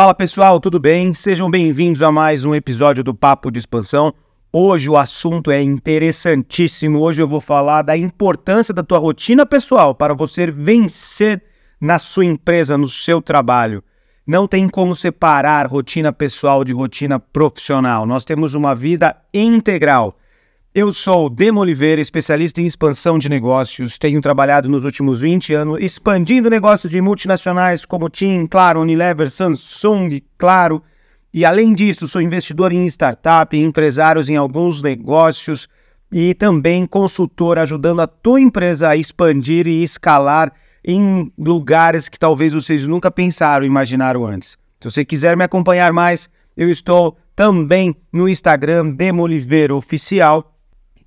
Fala pessoal, tudo bem? Sejam bem-vindos a mais um episódio do Papo de Expansão. Hoje o assunto é interessantíssimo. Hoje eu vou falar da importância da tua rotina pessoal para você vencer na sua empresa, no seu trabalho. Não tem como separar rotina pessoal de rotina profissional. Nós temos uma vida integral. Eu sou Demo Oliveira, especialista em expansão de negócios. Tenho trabalhado nos últimos 20 anos expandindo negócios de multinacionais como TIM, Claro, Unilever, Samsung, Claro. E além disso, sou investidor em startup, empresários em alguns negócios e também consultor ajudando a tua empresa a expandir e escalar em lugares que talvez vocês nunca pensaram, imaginaram antes. Se você quiser me acompanhar mais, eu estou também no Instagram Demo Oliveira Oficial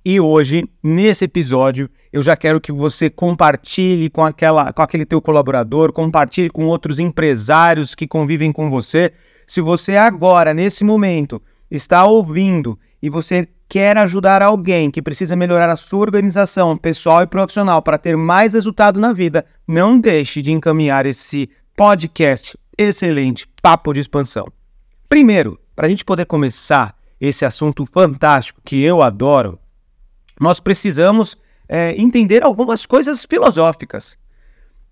e hoje, nesse episódio, eu já quero que você compartilhe com, aquela, com aquele teu colaborador, compartilhe com outros empresários que convivem com você. Se você agora, nesse momento, está ouvindo e você quer ajudar alguém que precisa melhorar a sua organização pessoal e profissional para ter mais resultado na vida, não deixe de encaminhar esse podcast excelente Papo de Expansão. Primeiro, para a gente poder começar esse assunto fantástico que eu adoro, nós precisamos é, entender algumas coisas filosóficas.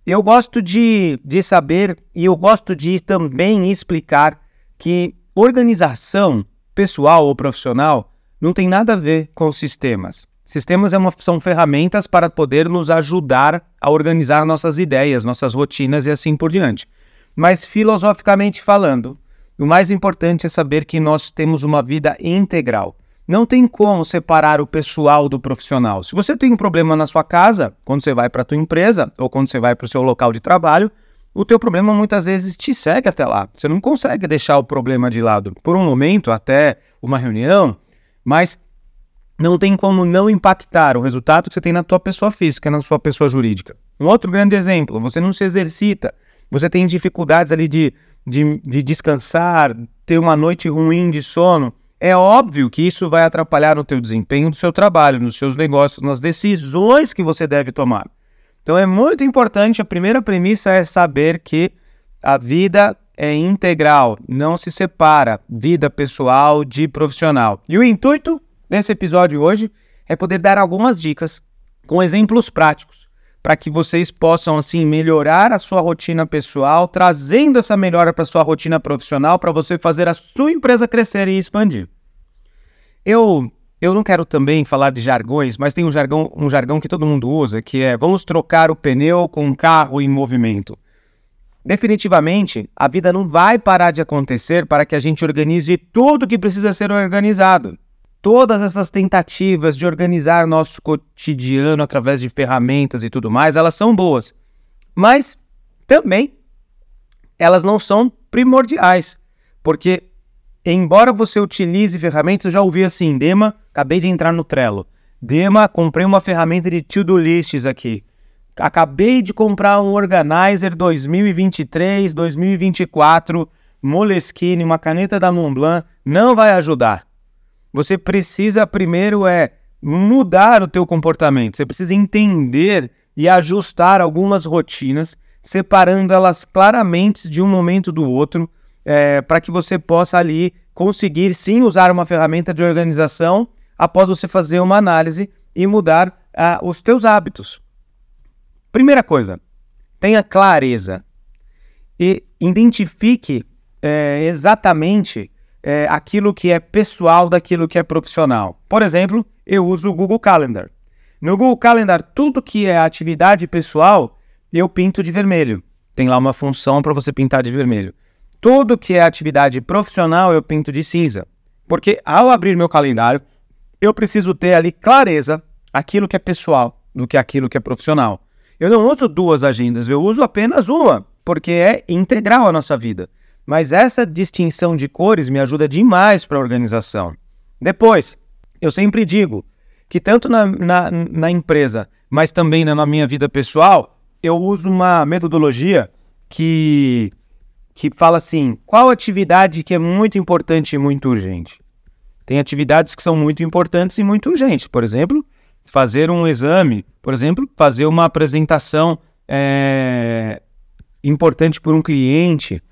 Eu gosto de, de saber e eu gosto de também explicar que organização pessoal ou profissional não tem nada a ver com sistemas. Sistemas é uma, são ferramentas para poder nos ajudar a organizar nossas ideias, nossas rotinas e assim por diante. Mas filosoficamente falando, o mais importante é saber que nós temos uma vida integral. Não tem como separar o pessoal do profissional. Se você tem um problema na sua casa, quando você vai para a tua empresa ou quando você vai para o seu local de trabalho, o teu problema muitas vezes te segue até lá. Você não consegue deixar o problema de lado por um momento, até uma reunião, mas não tem como não impactar o resultado que você tem na tua pessoa física, na sua pessoa jurídica. Um outro grande exemplo, você não se exercita, você tem dificuldades ali de, de, de descansar, ter uma noite ruim de sono, é óbvio que isso vai atrapalhar no teu desempenho do seu trabalho, nos seus negócios, nas decisões que você deve tomar. Então é muito importante, a primeira premissa é saber que a vida é integral, não se separa vida pessoal de profissional. E o intuito desse episódio hoje é poder dar algumas dicas com exemplos práticos para que vocês possam assim melhorar a sua rotina pessoal, trazendo essa melhora para sua rotina profissional para você fazer a sua empresa crescer e expandir. Eu eu não quero também falar de jargões, mas tem um jargão, um jargão que todo mundo usa, que é vamos trocar o pneu com um carro em movimento. Definitivamente, a vida não vai parar de acontecer para que a gente organize tudo que precisa ser organizado. Todas essas tentativas de organizar nosso cotidiano através de ferramentas e tudo mais, elas são boas. Mas também elas não são primordiais, porque embora você utilize ferramentas, eu já ouvi assim, Dema, acabei de entrar no Trello. Dema, comprei uma ferramenta de to-do lists aqui. Acabei de comprar um Organizer 2023, 2024, Moleskine, uma caneta da Montblanc, não vai ajudar. Você precisa primeiro é mudar o teu comportamento. Você precisa entender e ajustar algumas rotinas, separando elas claramente de um momento do outro, é, para que você possa ali conseguir sim usar uma ferramenta de organização após você fazer uma análise e mudar uh, os teus hábitos. Primeira coisa, tenha clareza e identifique é, exatamente é, aquilo que é pessoal daquilo que é profissional. Por exemplo, eu uso o Google Calendar. No Google Calendar, tudo que é atividade pessoal, eu pinto de vermelho. Tem lá uma função para você pintar de vermelho. Tudo que é atividade profissional, eu pinto de cinza. Porque ao abrir meu calendário, eu preciso ter ali clareza aquilo que é pessoal do que aquilo que é profissional. Eu não uso duas agendas, eu uso apenas uma, porque é integral à nossa vida. Mas essa distinção de cores me ajuda demais para a organização. Depois, eu sempre digo que tanto na, na, na empresa, mas também na minha vida pessoal, eu uso uma metodologia que, que fala assim: qual atividade que é muito importante e muito urgente? Tem atividades que são muito importantes e muito urgentes. Por exemplo, fazer um exame, por exemplo, fazer uma apresentação é, importante por um cliente,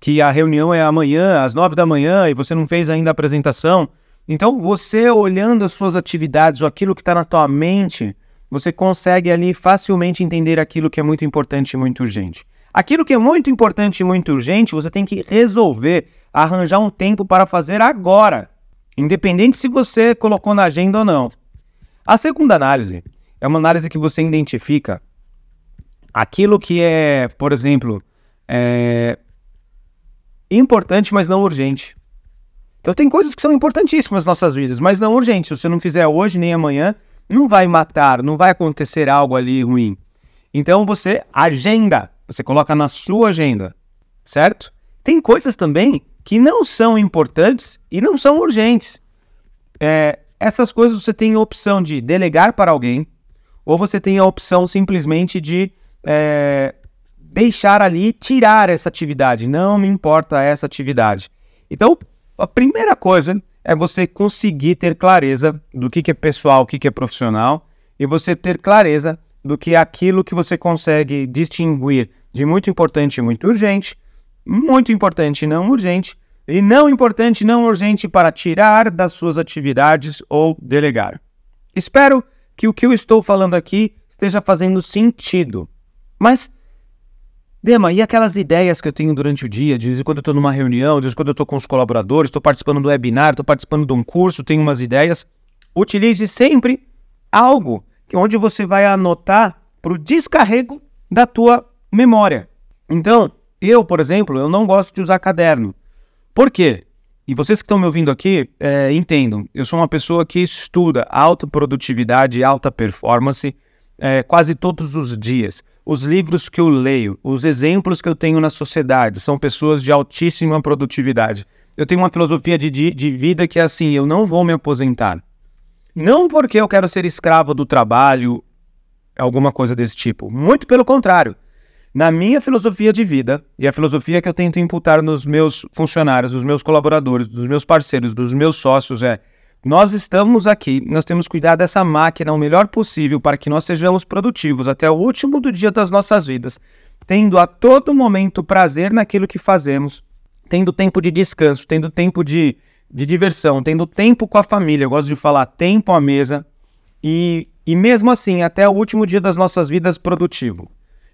que a reunião é amanhã, às nove da manhã, e você não fez ainda a apresentação. Então, você olhando as suas atividades ou aquilo que está na tua mente, você consegue ali facilmente entender aquilo que é muito importante e muito urgente. Aquilo que é muito importante e muito urgente, você tem que resolver, arranjar um tempo para fazer agora, independente se você colocou na agenda ou não. A segunda análise é uma análise que você identifica aquilo que é, por exemplo, é importante, mas não urgente. Então tem coisas que são importantíssimas nas nossas vidas, mas não urgentes. Se você não fizer hoje nem amanhã, não vai matar, não vai acontecer algo ali ruim. Então você agenda, você coloca na sua agenda, certo? Tem coisas também que não são importantes e não são urgentes. É, essas coisas você tem a opção de delegar para alguém, ou você tem a opção simplesmente de é, deixar ali, tirar essa atividade. Não me importa essa atividade. Então, a primeira coisa é você conseguir ter clareza do que, que é pessoal, o que, que é profissional, e você ter clareza do que é aquilo que você consegue distinguir de muito importante e muito urgente, muito importante e não urgente, e não importante e não urgente para tirar das suas atividades ou delegar. Espero que o que eu estou falando aqui esteja fazendo sentido. Mas, Dema, e aquelas ideias que eu tenho durante o dia, de vez em quando eu estou numa reunião, de vez em quando eu estou com os colaboradores, estou participando do webinar, estou participando de um curso, tenho umas ideias. Utilize sempre algo onde você vai anotar para o descarrego da tua memória. Então, eu, por exemplo, eu não gosto de usar caderno. Por quê? E vocês que estão me ouvindo aqui, é, entendam, eu sou uma pessoa que estuda alta produtividade alta performance é, quase todos os dias. Os livros que eu leio, os exemplos que eu tenho na sociedade são pessoas de altíssima produtividade. Eu tenho uma filosofia de, de, de vida que é assim: eu não vou me aposentar. Não porque eu quero ser escravo do trabalho, alguma coisa desse tipo. Muito pelo contrário. Na minha filosofia de vida, e a filosofia que eu tento imputar nos meus funcionários, nos meus colaboradores, dos meus parceiros, dos meus sócios é: nós estamos aqui, nós temos que cuidar dessa máquina o melhor possível para que nós sejamos produtivos até o último do dia das nossas vidas, tendo a todo momento prazer naquilo que fazemos, tendo tempo de descanso, tendo tempo de, de diversão, tendo tempo com a família. Eu gosto de falar tempo à mesa e, e mesmo assim, até o último dia das nossas vidas produtivo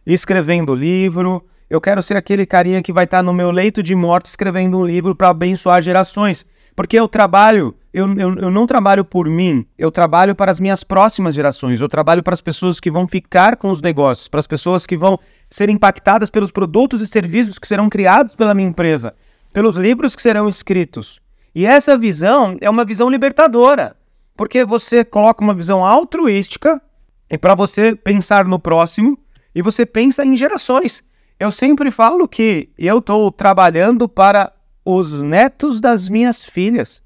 escrevendo livro. Eu quero ser aquele carinha que vai estar no meu leito de morte escrevendo um livro para abençoar gerações. Porque eu trabalho, eu, eu, eu não trabalho por mim, eu trabalho para as minhas próximas gerações, eu trabalho para as pessoas que vão ficar com os negócios, para as pessoas que vão ser impactadas pelos produtos e serviços que serão criados pela minha empresa, pelos livros que serão escritos. E essa visão é uma visão libertadora, porque você coloca uma visão altruística e para você pensar no próximo e você pensa em gerações. Eu sempre falo que eu estou trabalhando para os netos das minhas filhas.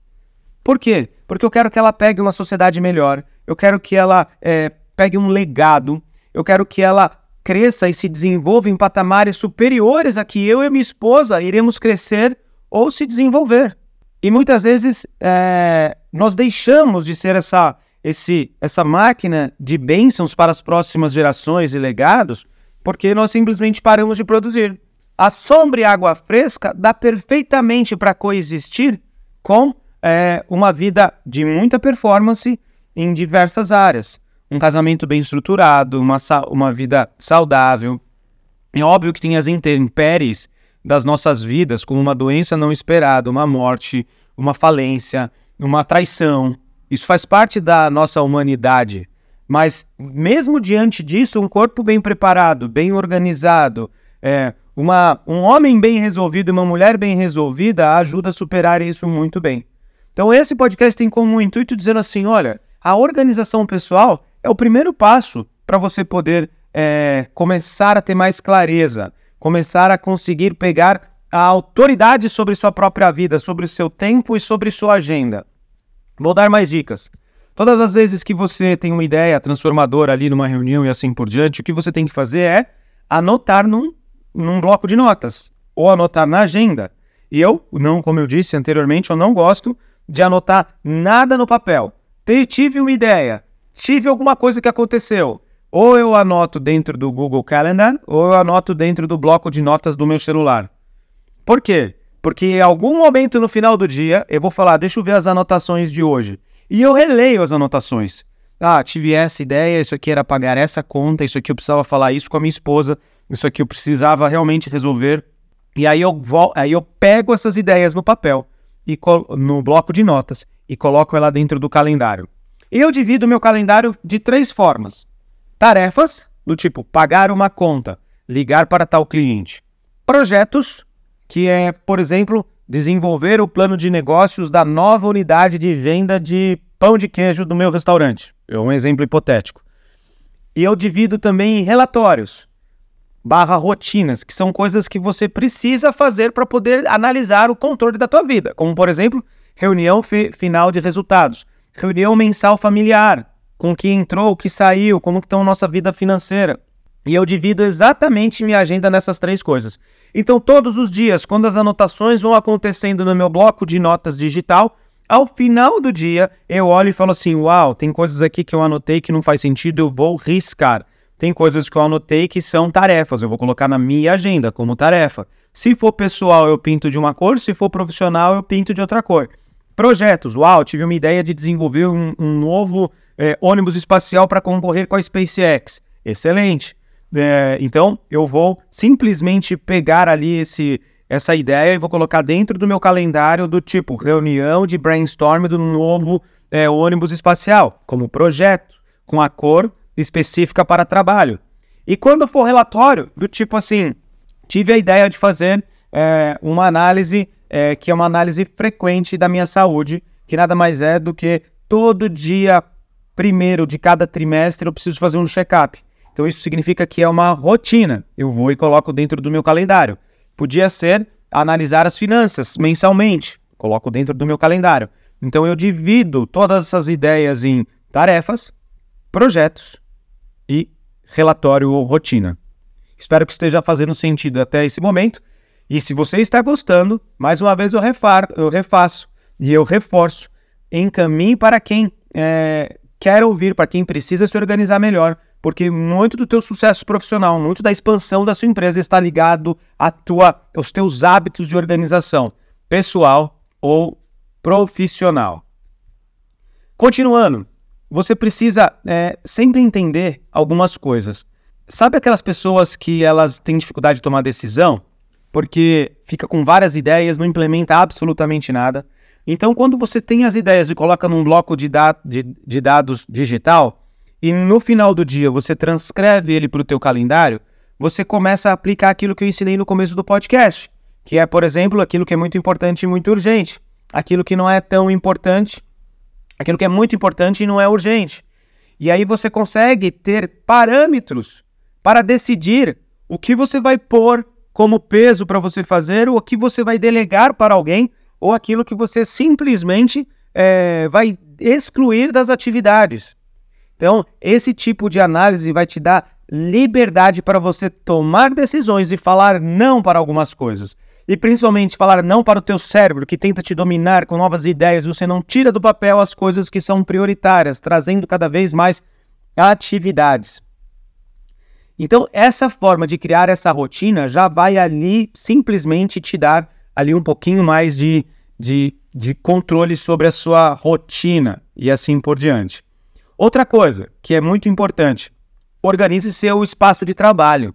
Por quê? Porque eu quero que ela pegue uma sociedade melhor, eu quero que ela é, pegue um legado, eu quero que ela cresça e se desenvolva em patamares superiores a que eu e minha esposa iremos crescer ou se desenvolver. E muitas vezes é, nós deixamos de ser essa esse, essa máquina de bênçãos para as próximas gerações e legados, porque nós simplesmente paramos de produzir. A sombra e água fresca dá perfeitamente para coexistir com é, uma vida de muita performance em diversas áreas. Um casamento bem estruturado, uma, uma vida saudável. É óbvio que tem as intempéries das nossas vidas, como uma doença não esperada, uma morte, uma falência, uma traição, isso faz parte da nossa humanidade. Mas, mesmo diante disso, um corpo bem preparado, bem organizado, é, uma, um homem bem resolvido e uma mulher bem resolvida ajuda a superar isso muito bem. Então, esse podcast tem como intuito dizendo assim: olha, a organização pessoal é o primeiro passo para você poder é, começar a ter mais clareza, começar a conseguir pegar a autoridade sobre sua própria vida, sobre o seu tempo e sobre sua agenda. Vou dar mais dicas. Todas as vezes que você tem uma ideia transformadora ali numa reunião e assim por diante, o que você tem que fazer é anotar num, num bloco de notas ou anotar na agenda. E eu, não, como eu disse anteriormente, eu não gosto de anotar nada no papel. Tive uma ideia, tive alguma coisa que aconteceu. Ou eu anoto dentro do Google Calendar, ou eu anoto dentro do bloco de notas do meu celular. Por quê? Porque em algum momento no final do dia eu vou falar, deixa eu ver as anotações de hoje. E eu releio as anotações. Ah, tive essa ideia, isso aqui era pagar essa conta, isso aqui eu precisava falar isso com a minha esposa, isso aqui eu precisava realmente resolver. E aí eu, aí eu pego essas ideias no papel, e no bloco de notas, e coloco ela dentro do calendário. Eu divido meu calendário de três formas: tarefas, do tipo pagar uma conta, ligar para tal cliente. Projetos, que é, por exemplo, desenvolver o plano de negócios da nova unidade de venda de pão de queijo do meu restaurante. É um exemplo hipotético. E eu divido também em relatórios barra rotinas, que são coisas que você precisa fazer para poder analisar o controle da tua vida, como por exemplo, reunião final de resultados, reunião mensal familiar, com o que entrou, o que saiu, como está a nossa vida financeira. E eu divido exatamente minha agenda nessas três coisas. Então, todos os dias, quando as anotações vão acontecendo no meu bloco de notas digital, ao final do dia, eu olho e falo assim: Uau, tem coisas aqui que eu anotei que não faz sentido, eu vou riscar. Tem coisas que eu anotei que são tarefas, eu vou colocar na minha agenda como tarefa. Se for pessoal, eu pinto de uma cor, se for profissional, eu pinto de outra cor. Projetos, uau, tive uma ideia de desenvolver um, um novo é, ônibus espacial para concorrer com a SpaceX. Excelente. É, então, eu vou simplesmente pegar ali esse, essa ideia e vou colocar dentro do meu calendário do tipo reunião de brainstorm do novo é, ônibus espacial, como projeto, com a cor específica para trabalho. E quando for relatório, do tipo assim, tive a ideia de fazer é, uma análise é, que é uma análise frequente da minha saúde, que nada mais é do que todo dia primeiro de cada trimestre eu preciso fazer um check-up. Então isso significa que é uma rotina. Eu vou e coloco dentro do meu calendário. Podia ser analisar as finanças mensalmente, coloco dentro do meu calendário. Então eu divido todas essas ideias em tarefas, projetos e relatório ou rotina. Espero que esteja fazendo sentido até esse momento. E se você está gostando, mais uma vez eu, refar, eu refaço e eu reforço. Encaminhe para quem é, quer ouvir, para quem precisa se organizar melhor, porque muito do teu sucesso profissional, muito da expansão da sua empresa está ligado à tua, aos teus hábitos de organização, pessoal ou profissional. Continuando, você precisa é, sempre entender algumas coisas. Sabe aquelas pessoas que elas têm dificuldade de tomar decisão porque fica com várias ideias, não implementa absolutamente nada? Então, quando você tem as ideias e coloca num bloco de, da de, de dados digital, e no final do dia você transcreve ele para o teu calendário, você começa a aplicar aquilo que eu ensinei no começo do podcast, que é, por exemplo, aquilo que é muito importante e muito urgente, aquilo que não é tão importante, aquilo que é muito importante e não é urgente. E aí você consegue ter parâmetros para decidir o que você vai pôr como peso para você fazer, ou o que você vai delegar para alguém, ou aquilo que você simplesmente é, vai excluir das atividades. Então, esse tipo de análise vai te dar liberdade para você tomar decisões e falar não para algumas coisas. E principalmente falar não para o teu cérebro que tenta te dominar com novas ideias, você não tira do papel as coisas que são prioritárias, trazendo cada vez mais atividades. Então, essa forma de criar essa rotina já vai ali simplesmente te dar ali um pouquinho mais de, de, de controle sobre a sua rotina e assim por diante. Outra coisa que é muito importante, organize seu espaço de trabalho.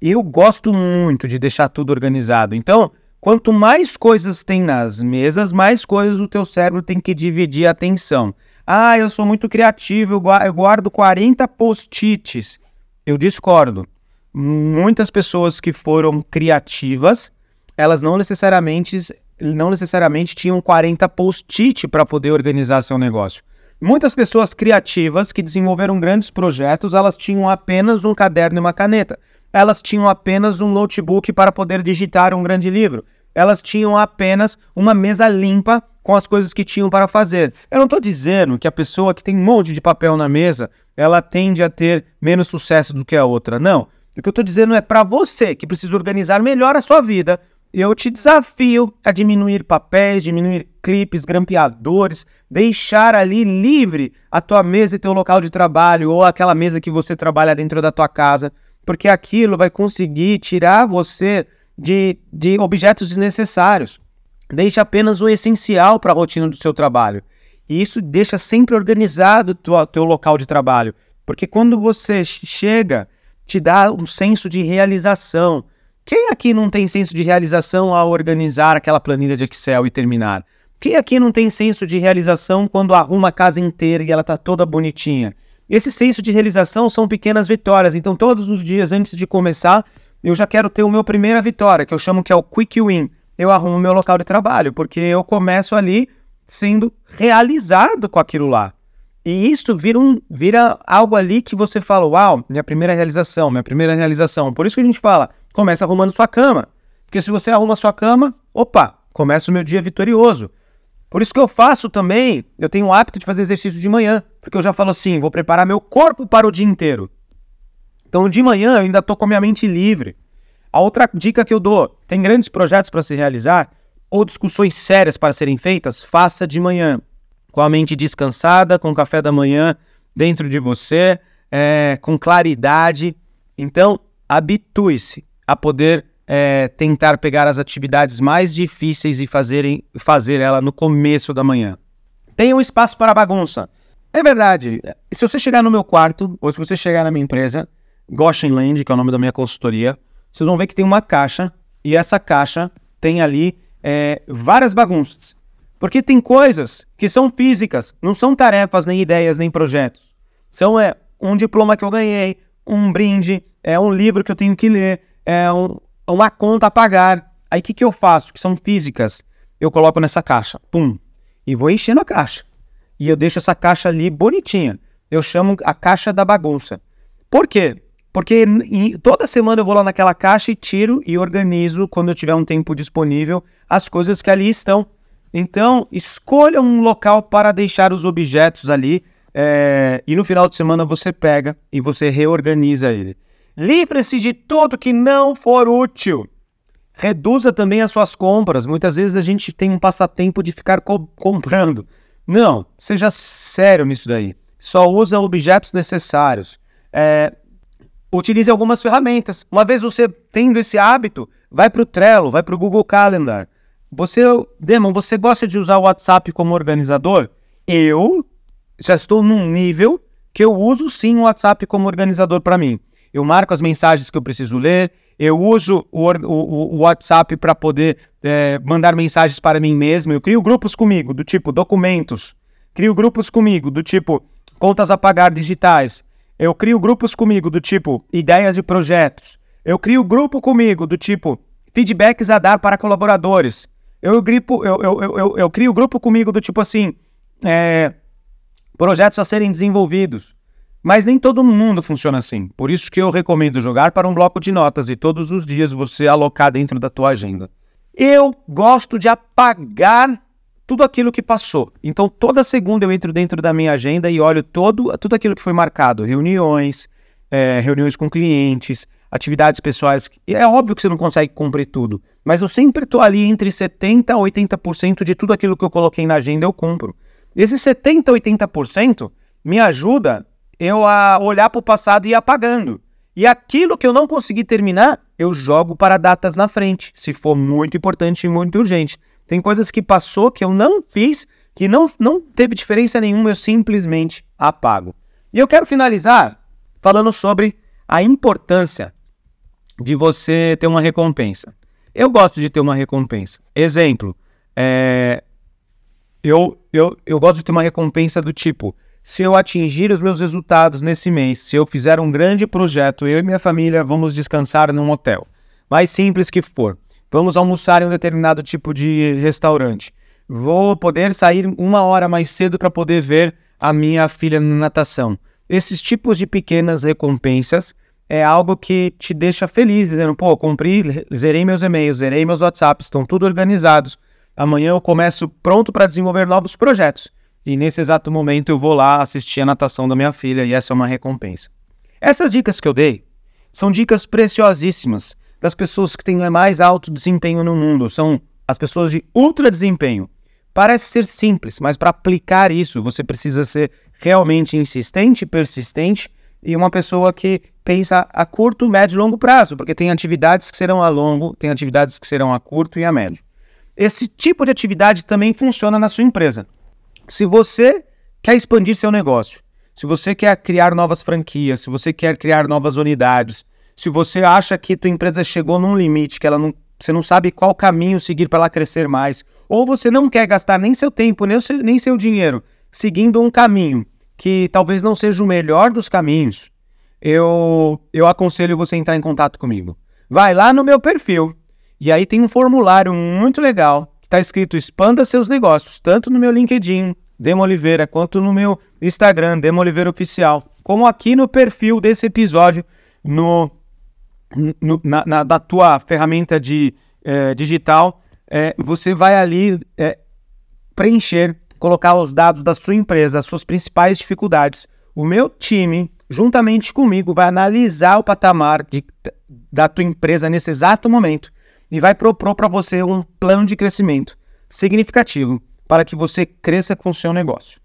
Eu gosto muito de deixar tudo organizado. Então, quanto mais coisas tem nas mesas, mais coisas o teu cérebro tem que dividir a atenção. Ah, eu sou muito criativo, eu guardo 40 post-its. Eu discordo. Muitas pessoas que foram criativas, elas não necessariamente não necessariamente tinham 40 post-it para poder organizar seu negócio. Muitas pessoas criativas que desenvolveram grandes projetos, elas tinham apenas um caderno e uma caneta. Elas tinham apenas um notebook para poder digitar um grande livro. Elas tinham apenas uma mesa limpa com as coisas que tinham para fazer. Eu não estou dizendo que a pessoa que tem um monte de papel na mesa, ela tende a ter menos sucesso do que a outra. Não. O que eu estou dizendo é para você que precisa organizar melhor a sua vida, eu te desafio a diminuir papéis, diminuir clipes, grampeadores, deixar ali livre a tua mesa e teu local de trabalho ou aquela mesa que você trabalha dentro da tua casa, porque aquilo vai conseguir tirar você de, de objetos desnecessários. Deixe apenas o essencial para a rotina do seu trabalho. E isso deixa sempre organizado o teu local de trabalho. Porque quando você chega, te dá um senso de realização. Quem aqui não tem senso de realização ao organizar aquela planilha de Excel e terminar? Quem aqui não tem senso de realização quando arruma a casa inteira e ela está toda bonitinha? Esse senso de realização são pequenas vitórias. Então, todos os dias antes de começar, eu já quero ter o meu primeira vitória, que eu chamo que é o quick win. Eu arrumo meu local de trabalho, porque eu começo ali sendo realizado com aquilo lá. E isso vira, um, vira algo ali que você fala, uau, minha primeira realização, minha primeira realização. Por isso que a gente fala, começa arrumando sua cama. Porque se você arruma sua cama, opa, começa o meu dia vitorioso. Por isso que eu faço também, eu tenho o hábito de fazer exercício de manhã, porque eu já falo assim, vou preparar meu corpo para o dia inteiro. Então, de manhã eu ainda estou com a minha mente livre. A outra dica que eu dou, tem grandes projetos para se realizar ou discussões sérias para serem feitas, faça de manhã, com a mente descansada, com o café da manhã dentro de você, é, com claridade. Então, habitue-se a poder é, tentar pegar as atividades mais difíceis e fazerem, fazer ela no começo da manhã. Tenha um espaço para bagunça. É verdade. Se você chegar no meu quarto, ou se você chegar na minha empresa, Goshen Land, que é o nome da minha consultoria, vocês vão ver que tem uma caixa, e essa caixa tem ali é, várias bagunças. Porque tem coisas que são físicas, não são tarefas, nem ideias, nem projetos. São é, um diploma que eu ganhei, um brinde, é um livro que eu tenho que ler, é um, uma conta a pagar. Aí o que, que eu faço? Que são físicas. Eu coloco nessa caixa, pum, e vou enchendo a caixa. E eu deixo essa caixa ali bonitinha. Eu chamo a caixa da bagunça. Por quê? Porque toda semana eu vou lá naquela caixa e tiro e organizo, quando eu tiver um tempo disponível, as coisas que ali estão. Então, escolha um local para deixar os objetos ali é, e no final de semana você pega e você reorganiza ele. Livre-se de tudo que não for útil. Reduza também as suas compras. Muitas vezes a gente tem um passatempo de ficar co comprando. Não, seja sério nisso daí. Só usa objetos necessários. É, utilize algumas ferramentas. Uma vez você tendo esse hábito, vai para o Trello, vai para o Google Calendar. Você, Demon, você gosta de usar o WhatsApp como organizador? Eu já estou num nível que eu uso sim o WhatsApp como organizador para mim eu marco as mensagens que eu preciso ler, eu uso o, o, o WhatsApp para poder é, mandar mensagens para mim mesmo, eu crio grupos comigo, do tipo documentos, crio grupos comigo, do tipo contas a pagar digitais, eu crio grupos comigo, do tipo ideias de projetos, eu crio grupo comigo, do tipo feedbacks a dar para colaboradores, eu, gripo, eu, eu, eu, eu crio grupo comigo, do tipo assim, é, projetos a serem desenvolvidos. Mas nem todo mundo funciona assim. Por isso que eu recomendo jogar para um bloco de notas e todos os dias você alocar dentro da tua agenda. Eu gosto de apagar tudo aquilo que passou. Então toda segunda eu entro dentro da minha agenda e olho todo, tudo aquilo que foi marcado, reuniões, é, reuniões com clientes, atividades pessoais. E é óbvio que você não consegue cumprir tudo, mas eu sempre estou ali entre 70% a 80% de tudo aquilo que eu coloquei na agenda eu cumpro. Esse 70%, 80% me ajuda eu a olhar para o passado e ir apagando. E aquilo que eu não consegui terminar, eu jogo para datas na frente, se for muito importante e muito urgente. Tem coisas que passou que eu não fiz, que não, não teve diferença nenhuma, eu simplesmente apago. E eu quero finalizar falando sobre a importância de você ter uma recompensa. Eu gosto de ter uma recompensa. Exemplo, é, eu, eu, eu gosto de ter uma recompensa do tipo: se eu atingir os meus resultados nesse mês, se eu fizer um grande projeto, eu e minha família vamos descansar num hotel, mais simples que for, vamos almoçar em um determinado tipo de restaurante, vou poder sair uma hora mais cedo para poder ver a minha filha na natação. Esses tipos de pequenas recompensas é algo que te deixa feliz, dizendo, pô, cumpri, zerei meus e-mails, zerei meus WhatsApps, estão tudo organizados. Amanhã eu começo pronto para desenvolver novos projetos. E nesse exato momento eu vou lá assistir a natação da minha filha e essa é uma recompensa. Essas dicas que eu dei são dicas preciosíssimas das pessoas que têm mais alto desempenho no mundo, são as pessoas de ultra desempenho. Parece ser simples, mas para aplicar isso você precisa ser realmente insistente, persistente e uma pessoa que pensa a curto, médio e longo prazo, porque tem atividades que serão a longo, tem atividades que serão a curto e a médio. Esse tipo de atividade também funciona na sua empresa. Se você quer expandir seu negócio, se você quer criar novas franquias, se você quer criar novas unidades, se você acha que tua empresa chegou num limite, que ela não, você não sabe qual caminho seguir para ela crescer mais, ou você não quer gastar nem seu tempo, nem seu, nem seu dinheiro seguindo um caminho que talvez não seja o melhor dos caminhos, eu, eu aconselho você a entrar em contato comigo. Vai lá no meu perfil e aí tem um formulário muito legal está escrito Expanda seus negócios, tanto no meu LinkedIn, Demo Oliveira, quanto no meu Instagram, Demo Oliveira Oficial, como aqui no perfil desse episódio no, no na, na, tua ferramenta de é, digital. É, você vai ali é, preencher, colocar os dados da sua empresa, as suas principais dificuldades. O meu time juntamente comigo, vai analisar o patamar de, da tua empresa nesse exato momento e vai propor para você um plano de crescimento significativo para que você cresça com o seu negócio.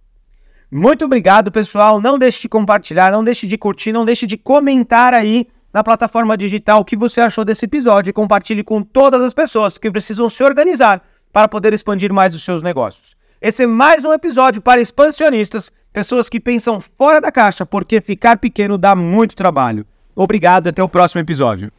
Muito obrigado, pessoal. Não deixe de compartilhar, não deixe de curtir, não deixe de comentar aí na plataforma digital o que você achou desse episódio e compartilhe com todas as pessoas que precisam se organizar para poder expandir mais os seus negócios. Esse é mais um episódio para expansionistas pessoas que pensam fora da caixa, porque ficar pequeno dá muito trabalho. Obrigado e até o próximo episódio.